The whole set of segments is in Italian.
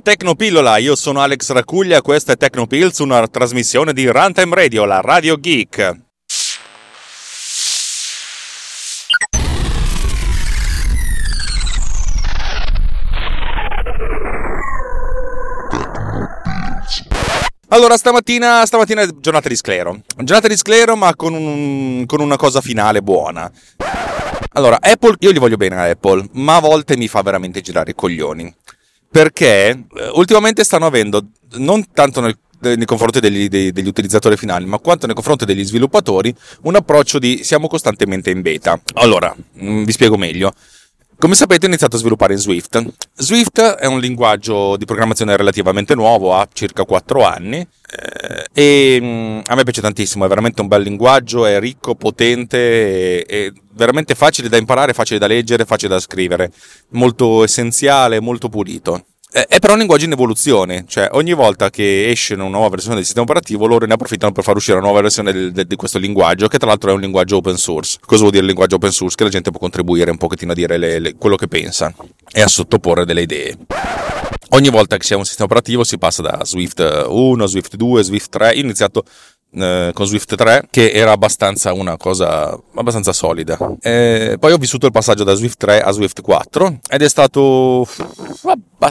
Tecnopillola, io sono Alex Racuglia, questa è Tecnopills, una trasmissione di Runtime Radio, la Radio Geek. Allora, stamattina, stamattina è giornata di sclero. Giornata di sclero, ma con, un- con una cosa finale buona. Allora, Apple, io gli voglio bene a Apple, ma a volte mi fa veramente girare i coglioni. Perché eh, ultimamente stanno avendo, non tanto nel- nei confronti degli, dei- degli utilizzatori finali, ma quanto nei confronti degli sviluppatori, un approccio di siamo costantemente in beta. Allora, mm, vi spiego meglio. Come sapete ho iniziato a sviluppare in Swift. Swift è un linguaggio di programmazione relativamente nuovo, ha circa 4 anni eh, e mm, a me piace tantissimo, è veramente un bel linguaggio, è ricco, potente, è, veramente facile da imparare, facile da leggere, facile da scrivere, molto essenziale, molto pulito. Eh, È però un linguaggio in evoluzione, cioè ogni volta che esce una nuova versione del sistema operativo loro ne approfittano per far uscire una nuova versione del- del- di questo linguaggio, che tra l'altro è un linguaggio open source. Cosa vuol dire linguaggio open source? Che la gente può contribuire un pochettino a dire le- le- quello che pensa e a sottoporre delle idee. Ogni volta che c'è un sistema operativo si passa da Swift 1, Swift 2, Swift 3. Io ho iniziato eh, con Swift 3 che era abbastanza una cosa abbastanza solida. Eh, poi ho vissuto il passaggio da Swift 3 a Swift 4 ed è stato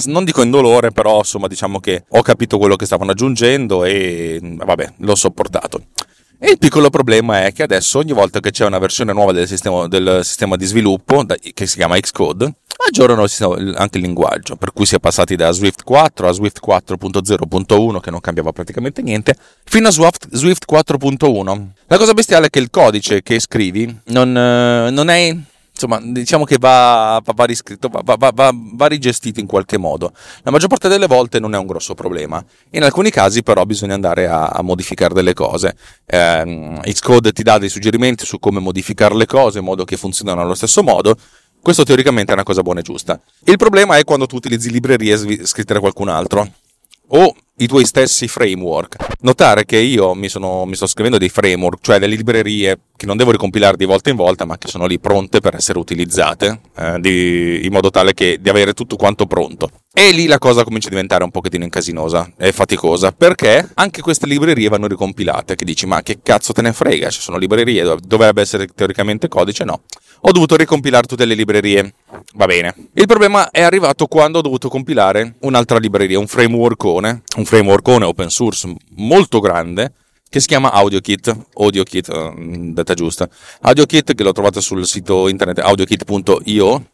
non dico indolore, però insomma diciamo che ho capito quello che stavano aggiungendo e vabbè, l'ho sopportato. E il piccolo problema è che adesso ogni volta che c'è una versione nuova del sistema, del sistema di sviluppo, che si chiama Xcode, aggiornano anche il linguaggio, per cui si è passati da Swift 4 a Swift 4.0.1, che non cambiava praticamente niente, fino a Swift, Swift 4.1. La cosa bestiale è che il codice che scrivi non, eh, non è... Insomma, diciamo che va, va, va riscritto, va, va- rigestito in qualche modo. La maggior parte delle volte non è un grosso problema. In alcuni casi, però, bisogna andare a, a modificare delle cose. Ehm, Xcode ti dà dei suggerimenti su come modificare le cose in modo che funzionino allo stesso modo. Questo teoricamente è una cosa buona e giusta. Il problema è quando tu utilizzi librerie scritte da qualcun altro o i tuoi stessi framework. Notare che io mi, sono, mi sto scrivendo dei framework, cioè delle librerie che non devo ricompilare di volta in volta, ma che sono lì pronte per essere utilizzate, eh, di- in modo tale che di avere tutto quanto pronto. E lì la cosa comincia a diventare un pochettino incasinosa e faticosa, perché anche queste librerie vanno ricompilate, che dici ma che cazzo te ne frega, ci sono librerie, dov- dovrebbe essere teoricamente codice, no. Ho dovuto ricompilare tutte le librerie, va bene. Il problema è arrivato quando ho dovuto compilare un'altra libreria, un frameworkone, un frameworkone open source molto grande, che si chiama AudioKit, AudioKit, eh, detta giusta. AudioKit che l'ho trovato sul sito internet audiokit.io,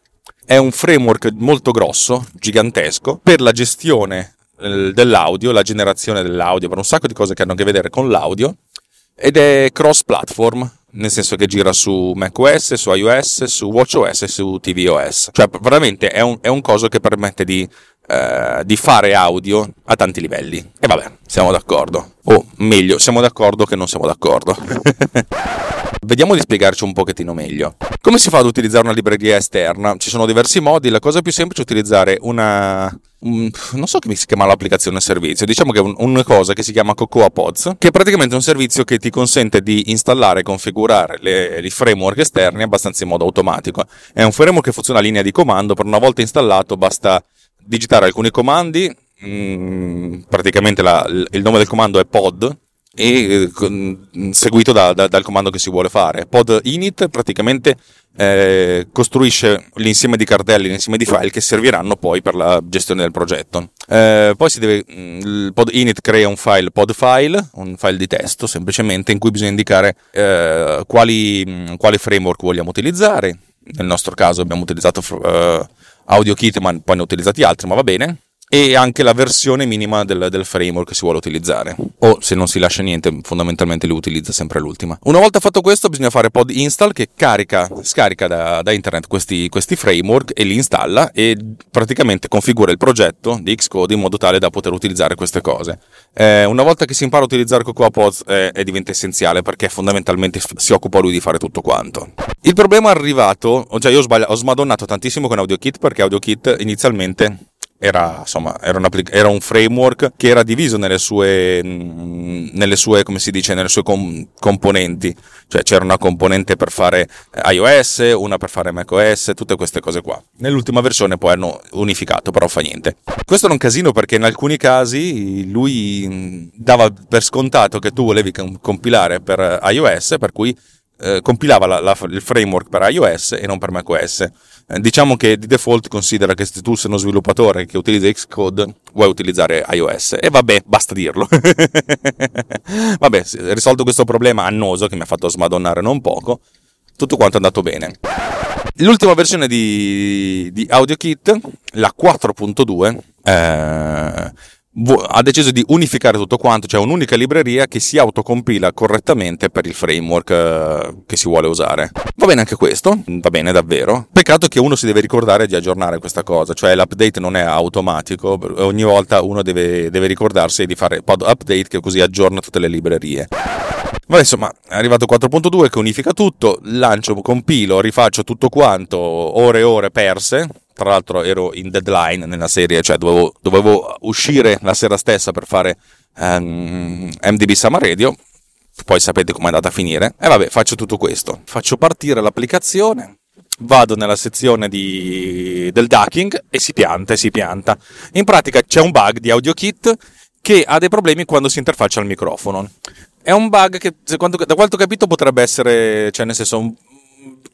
è un framework molto grosso, gigantesco, per la gestione eh, dell'audio, la generazione dell'audio, per un sacco di cose che hanno a che vedere con l'audio, ed è cross platform, nel senso che gira su macOS, su iOS, su watchOS e su tvOS. Cioè, veramente è un, è un coso che permette di, eh, di fare audio a tanti livelli. E vabbè, siamo d'accordo. O meglio, siamo d'accordo che non siamo d'accordo. Vediamo di spiegarci un pochettino meglio. Come si fa ad utilizzare una libreria esterna? Ci sono diversi modi, la cosa più semplice è utilizzare una... un- non so come si chiama l'applicazione servizio, diciamo che è un- una cosa che si chiama Cocoa Pods, che è praticamente un servizio che ti consente di installare e configurare le- i framework esterni abbastanza in modo automatico. È un framework che funziona a linea di comando, per una volta installato basta digitare alcuni comandi, mm, praticamente la- il nome del comando è pod, e seguito da- da- dal comando che si vuole fare. Pod init praticamente eh, costruisce l'insieme di cartelli, l'insieme di file che serviranno poi per la gestione del progetto. Eh, poi si deve, mm, il pod init crea un file pod file, un file di testo semplicemente in cui bisogna indicare eh, quali, mm, quali framework vogliamo utilizzare. Nel nostro caso abbiamo utilizzato eh, AudioKit, ma poi ne ho utilizzati altri, ma va bene e anche la versione minima del, del, framework che si vuole utilizzare. O se non si lascia niente, fondamentalmente lui utilizza sempre l'ultima. Una volta fatto questo, bisogna fare pod install che carica, scarica da, da internet questi, questi, framework e li installa e praticamente configura il progetto di Xcode in modo tale da poter utilizzare queste cose. Eh, una volta che si impara a utilizzare Cocoa Pods eh, diventa essenziale perché fondamentalmente si occupa lui di fare tutto quanto. Il problema è arrivato, cioè io ho, sbagli- ho smadonnato tantissimo con AudioKit perché AudioKit inizialmente era, insomma, era, un, era, un, framework che era diviso nelle sue, mm, nelle sue come si dice, nelle sue com- componenti. Cioè c'era una componente per fare iOS, una per fare macOS, tutte queste cose qua. Nell'ultima versione poi hanno unificato, però fa niente. Questo era un casino perché in alcuni casi lui mm, dava per scontato che tu volevi compilare per iOS, per cui eh, compilava la, la, il framework per iOS e non per macOS. Eh, diciamo che di default considera che se tu sei uno sviluppatore che utilizza Xcode, vuoi utilizzare iOS. E vabbè, basta dirlo. vabbè, risolto questo problema annoso che mi ha fatto smadonnare non poco, tutto quanto è andato bene. L'ultima versione di, di AudioKit, la 4.2, eh, ha deciso di unificare tutto quanto, cioè un'unica libreria che si autocompila correttamente per il framework eh, che si vuole usare. Va bene anche questo, va bene davvero. Peccato che uno si deve ricordare di aggiornare questa cosa, cioè l'update non è automatico, ogni volta uno deve, deve ricordarsi di fare pod update che così aggiorna tutte le librerie. Ma insomma, è arrivato 4.2 che unifica tutto, lancio, compilo, rifaccio tutto quanto, ore e ore perse, tra l'altro ero in deadline nella serie, cioè dovevo, dovevo uscire la sera stessa per fare um, ehm, MDB Summer Radio, poi sapete com'è andata a finire, e vabbè faccio tutto questo, faccio partire l'applicazione, vado nella sezione di, del ducking e si pianta e si pianta. In pratica c'è un bug di AudioKit che ha dei problemi quando si interfaccia al microfono. È un bug che, da quanto ho capito, potrebbe essere, cioè nel senso,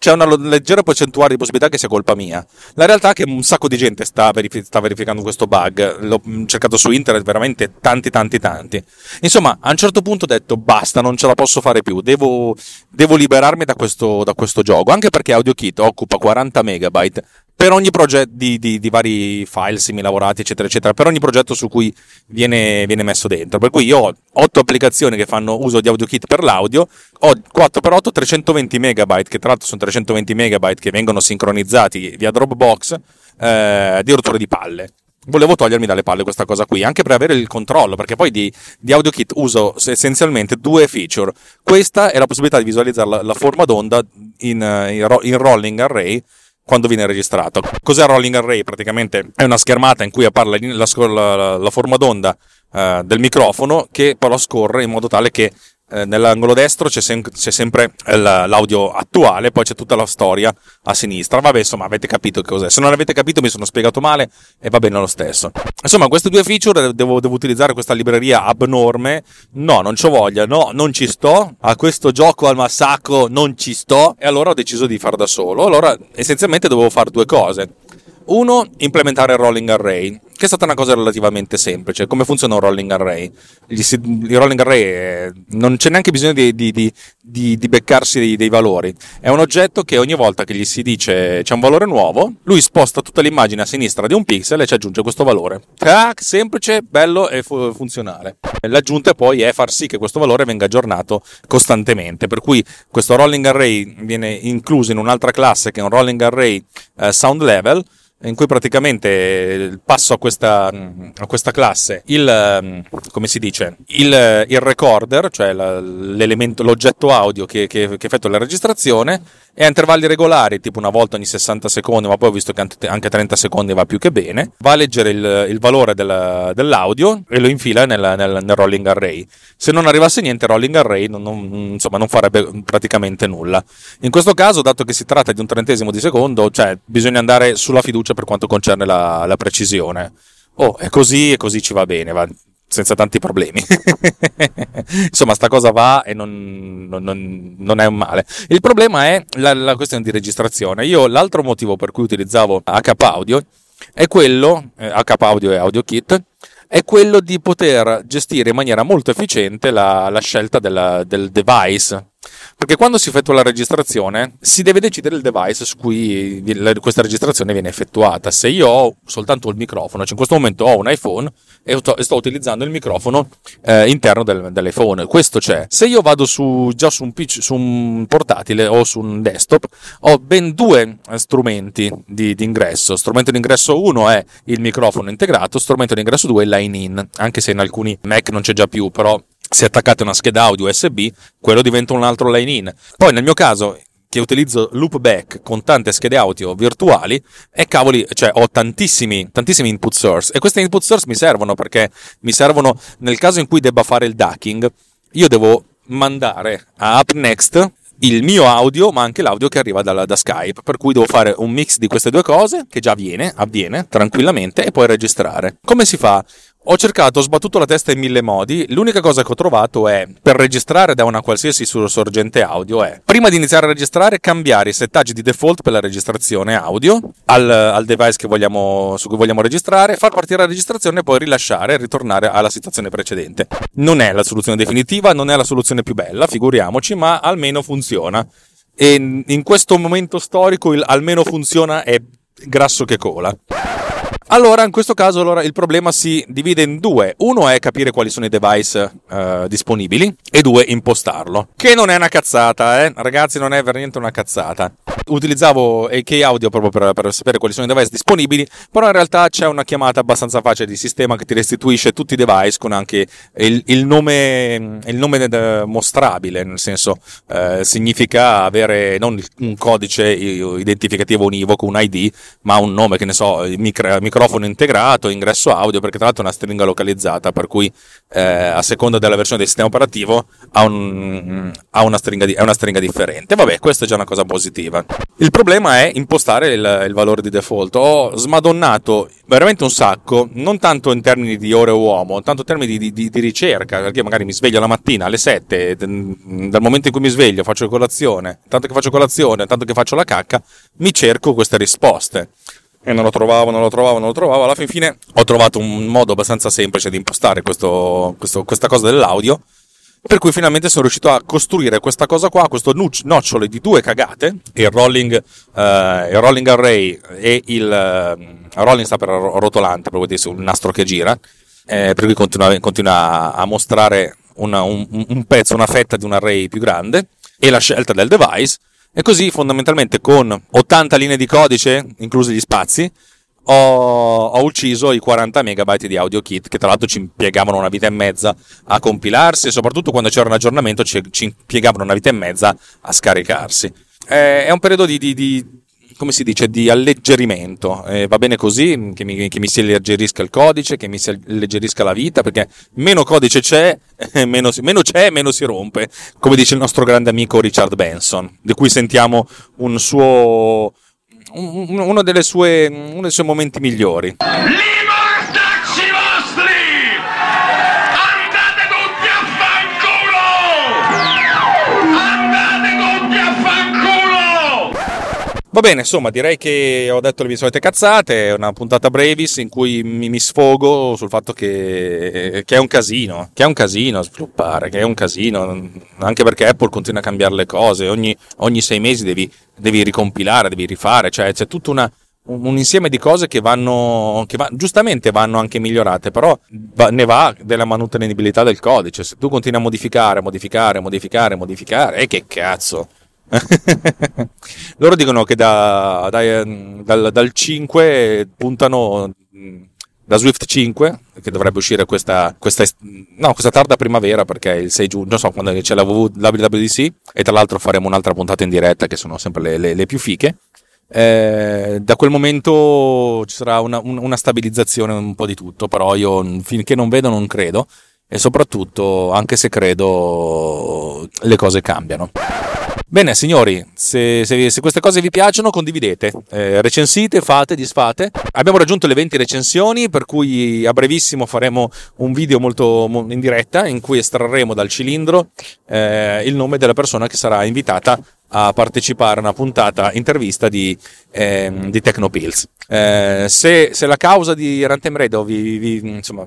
c'è una leggera percentuale di possibilità che sia colpa mia. La realtà è che un sacco di gente sta, verific- sta, verificando questo bug. L'ho cercato su internet veramente tanti, tanti, tanti. Insomma, a un certo punto ho detto basta, non ce la posso fare più. Devo, devo liberarmi da questo, da questo gioco. Anche perché AudioKit occupa 40 megabyte per ogni progetto di, di, di, vari file semi-lavorati, eccetera, eccetera, per ogni progetto su cui viene, viene, messo dentro. Per cui io ho 8 applicazioni che fanno uso di AudioKit per l'audio, ho 4x8 320 megabyte, che tra l'altro sono 320 megabyte che vengono sincronizzati via Dropbox, eh, di rotture di palle. Volevo togliermi dalle palle questa cosa qui, anche per avere il controllo, perché poi di, di AudioKit uso essenzialmente due feature. Questa è la possibilità di visualizzare la, la forma d'onda in, in, in rolling array, quando viene registrato. Cos'è Rolling Array? Praticamente è una schermata in cui appare la, la, la forma d'onda eh, del microfono che lo scorre in modo tale che nell'angolo destro c'è, sem- c'è sempre l'audio attuale, poi c'è tutta la storia a sinistra. Vabbè, insomma, avete capito che cos'è. Se non avete capito, mi sono spiegato male e va bene lo stesso. Insomma, queste due feature devo, devo utilizzare questa libreria abnorme. No, non c'ho voglia, no, non ci sto. A questo gioco al massacro non ci sto. E allora ho deciso di far da solo. Allora, essenzialmente dovevo fare due cose. Uno, implementare il rolling array, che è stata una cosa relativamente semplice. Come funziona un rolling array? Il rolling array è, non c'è neanche bisogno di, di, di, di beccarsi dei, dei, valori. È un oggetto che ogni volta che gli si dice c'è un valore nuovo, lui sposta tutta l'immagine a sinistra di un pixel e ci aggiunge questo valore. Tac, semplice, bello e fu- funzionale. L'aggiunta poi è far sì che questo valore venga aggiornato costantemente. Per cui questo rolling array viene incluso in un'altra classe che è un rolling array eh, sound level in cui praticamente passo a questa, a questa classe. Il, come si dice, il, il recorder, cioè l'oggetto audio che, che, che effettua la registrazione, e a intervalli regolari, tipo una volta ogni 60 secondi, ma poi ho visto che anche 30 secondi va più che bene, va a leggere il, il valore del, dell'audio e lo infila nel, nel, nel, rolling array. Se non arrivasse niente, il rolling array non, non, insomma, non farebbe praticamente nulla. In questo caso, dato che si tratta di un trentesimo di secondo, cioè bisogna andare sulla fiducia per quanto concerne la, la precisione. Oh, è così e così ci va bene, va senza tanti problemi. Insomma, sta cosa va e non, non, non, è un male. Il problema è la, la, questione di registrazione. Io l'altro motivo per cui utilizzavo HK Audio è quello, eh, HK Audio e AudioKit, è quello di poter gestire in maniera molto efficiente la, la scelta della, del device Perché quando si effettua la registrazione si deve decidere il device su cui questa registrazione viene effettuata. Se io ho soltanto il microfono, cioè in questo momento ho un iPhone e sto utilizzando il microfono eh, interno del, dell'iPhone, questo c'è. Se io vado su, già su un, PC, su un portatile o su un desktop, ho ben due strumenti di, di ingresso. Strumento di ingresso 1 è il microfono integrato, strumento di ingresso 2 è line in, anche se in alcuni Mac non c'è già più, però se attaccate una scheda audio USB, quello diventa un altro line in. Poi nel mio caso, che utilizzo loopback con tante schede audio virtuali, e cavoli, cioè ho tantissimi, tantissimi input source. E questi input source mi servono perché mi servono nel caso in cui debba fare il ducking, io devo mandare a UpNext il mio audio, ma anche l'audio che arriva da, da, Skype. Per cui devo fare un mix di queste due cose, che già avviene, avviene tranquillamente, e poi registrare. Come si fa? Ho cercato, ho sbattuto la testa in mille modi. L'unica cosa che ho trovato è per registrare da una qualsiasi sorgente audio è prima di iniziare a registrare cambiare i settaggi di default per la registrazione audio al, al device vogliamo, su cui vogliamo registrare, far partire la registrazione e poi rilasciare e ritornare alla situazione precedente. Non è la soluzione definitiva, non è la soluzione più bella, figuriamoci, ma almeno funziona. E in questo momento storico il almeno funziona è grasso che cola. Allora, in questo caso allora, il problema si divide in due. Uno è capire quali sono i device eh, disponibili e due, impostarlo. Che non è una cazzata, eh? Ragazzi, non è veramente una cazzata. Utilizzavo AK Audio proprio per, per, sapere quali sono i device disponibili, però in realtà c'è una chiamata abbastanza facile di sistema che ti restituisce tutti i device con anche il, il nome, il nome mostrabile, nel senso eh, significa avere non un codice identificativo univoco, un ID, ma un nome, che ne so, micro, microfono integrato, ingresso audio, perché tra l'altro è una stringa localizzata, per cui eh, a seconda della versione del sistema operativo ha, un, ha una, stringa di, una stringa differente. Vabbè, questa è già una cosa positiva. Il problema è impostare il, il valore di default. Ho smadonnato veramente un sacco, non tanto in termini di ore uomo, tanto in termini di, di, di ricerca, perché magari mi sveglio la mattina alle 7, dal momento in cui mi sveglio faccio colazione, tanto che faccio colazione, tanto che faccio la cacca, mi cerco queste risposte e non lo trovavo, non lo trovavo, non lo trovavo. Alla fin fine ho trovato un modo abbastanza semplice di impostare questo, questo, questa cosa dell'audio. Per cui finalmente sono riuscito a costruire questa cosa qua, questo nocciolo di due cagate, il rolling, uh, il rolling array e il uh, rolling sta per rotolante, proprio sul nastro che gira, eh, per cui continua, continua a mostrare una, un, un pezzo, una fetta di un array più grande e la scelta del device e così fondamentalmente con 80 linee di codice, inclusi gli spazi, ho, ho, ucciso i 40 megabyte di audio kit che tra l'altro ci impiegavano una vita e mezza a compilarsi e soprattutto quando c'era un aggiornamento ci, ci impiegavano una vita e mezza a scaricarsi. Eh, è un periodo di, di, di come si dice, di alleggerimento. Eh, va bene così, che mi, che mi, si alleggerisca il codice, che mi si alleggerisca la vita, perché meno codice c'è, eh, meno, meno c'è, meno si rompe, come dice il nostro grande amico Richard Benson, di cui sentiamo un suo, un, uno, sue, uno dei suoi momenti migliori. Va bene, insomma, direi che ho detto le mie solite cazzate, è una puntata brevis in cui mi, mi sfogo sul fatto che, che, è un casino, che è un casino sviluppare, che è un casino, anche perché Apple continua a cambiare le cose, ogni, ogni sei mesi devi, devi, ricompilare, devi rifare, cioè c'è tutto una, un insieme di cose che vanno, che va, giustamente vanno anche migliorate, però va, ne va della manutenibilità del codice, se tu continui a modificare, modificare, modificare, modificare, e eh, che cazzo Loro dicono che da, da, dal, dal, 5 puntano da Swift 5 che dovrebbe uscire questa, questa, no, questa tarda primavera perché il 6 giugno, non so quando c'è la WWDC e tra l'altro faremo un'altra puntata in diretta che sono sempre le, le, le più fiche. Eh, da quel momento ci sarà una, una, stabilizzazione un po' di tutto, però io finché non vedo non credo e soprattutto anche se credo le cose cambiano. Bene, signori, se, se, se, queste cose vi piacciono, condividete, eh, recensite, fate, disfate. Abbiamo raggiunto le 20 recensioni, per cui a brevissimo faremo un video molto in diretta in cui estrarremo dal cilindro eh, il nome della persona che sarà invitata a partecipare a una puntata intervista di, eh, di Tecnopills. Eh, se, se, la causa di Runtime Radio vi, vi, insomma,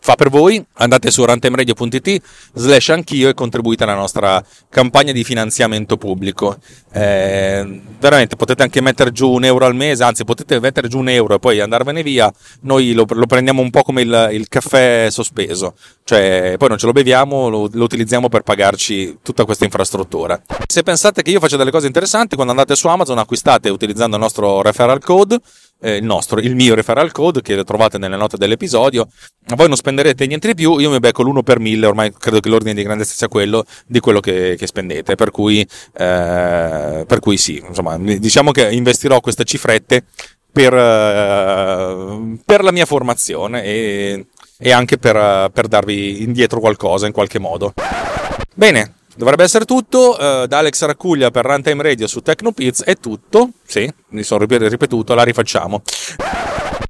fa per voi, andate su rantemradio.it slash anch'io e contribuite alla nostra campagna di finanziamento pubblico. Eh, veramente potete anche mettere giù un euro al mese, anzi potete mettere giù un euro e poi andarvene via, noi lo, lo prendiamo un po' come il, il, caffè sospeso, cioè poi non ce lo beviamo, lo, lo utilizziamo per pagarci tutta questa infrastruttura. Se pensate che io faccia delle cose interessanti, quando andate su Amazon acquistate utilizzando il nostro referral code eh, il nostro, il mio referral code che trovate nelle note dell'episodio. Voi non spenderete niente di più, io mi becco l'1 per 1000, ormai credo che l'ordine di grandezza sia quello di quello che, che spendete, per cui, eh, per cui sì, insomma, diciamo che investirò queste cifrette per, eh, per la mia formazione e, e anche per, per darvi indietro qualcosa in qualche modo. Bene, Dovrebbe essere tutto. Uh, da Alex Raccuglia per Runtime Radio su Tecnopiz è tutto. Sì, mi sono ripetuto, la rifacciamo.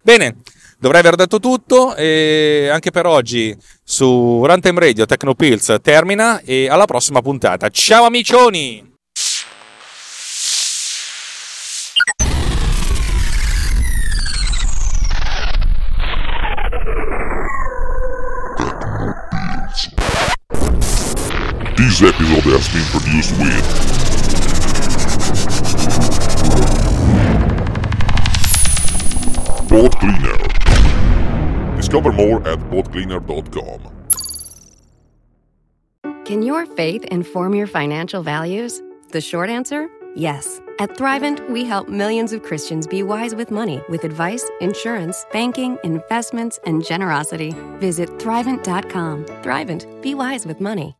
Bene, dovrei aver detto tutto e anche per oggi su Runtime Radio Tecnopills termina e alla prossima puntata. Ciao amicioni! This episode has been produced with Boat Cleaner. Discover more at boatcleaner.com. Can your faith inform your financial values? The short answer yes. At Thrivent, we help millions of Christians be wise with money with advice, insurance, banking, investments, and generosity. Visit thrivent.com. Thrivent, be wise with money.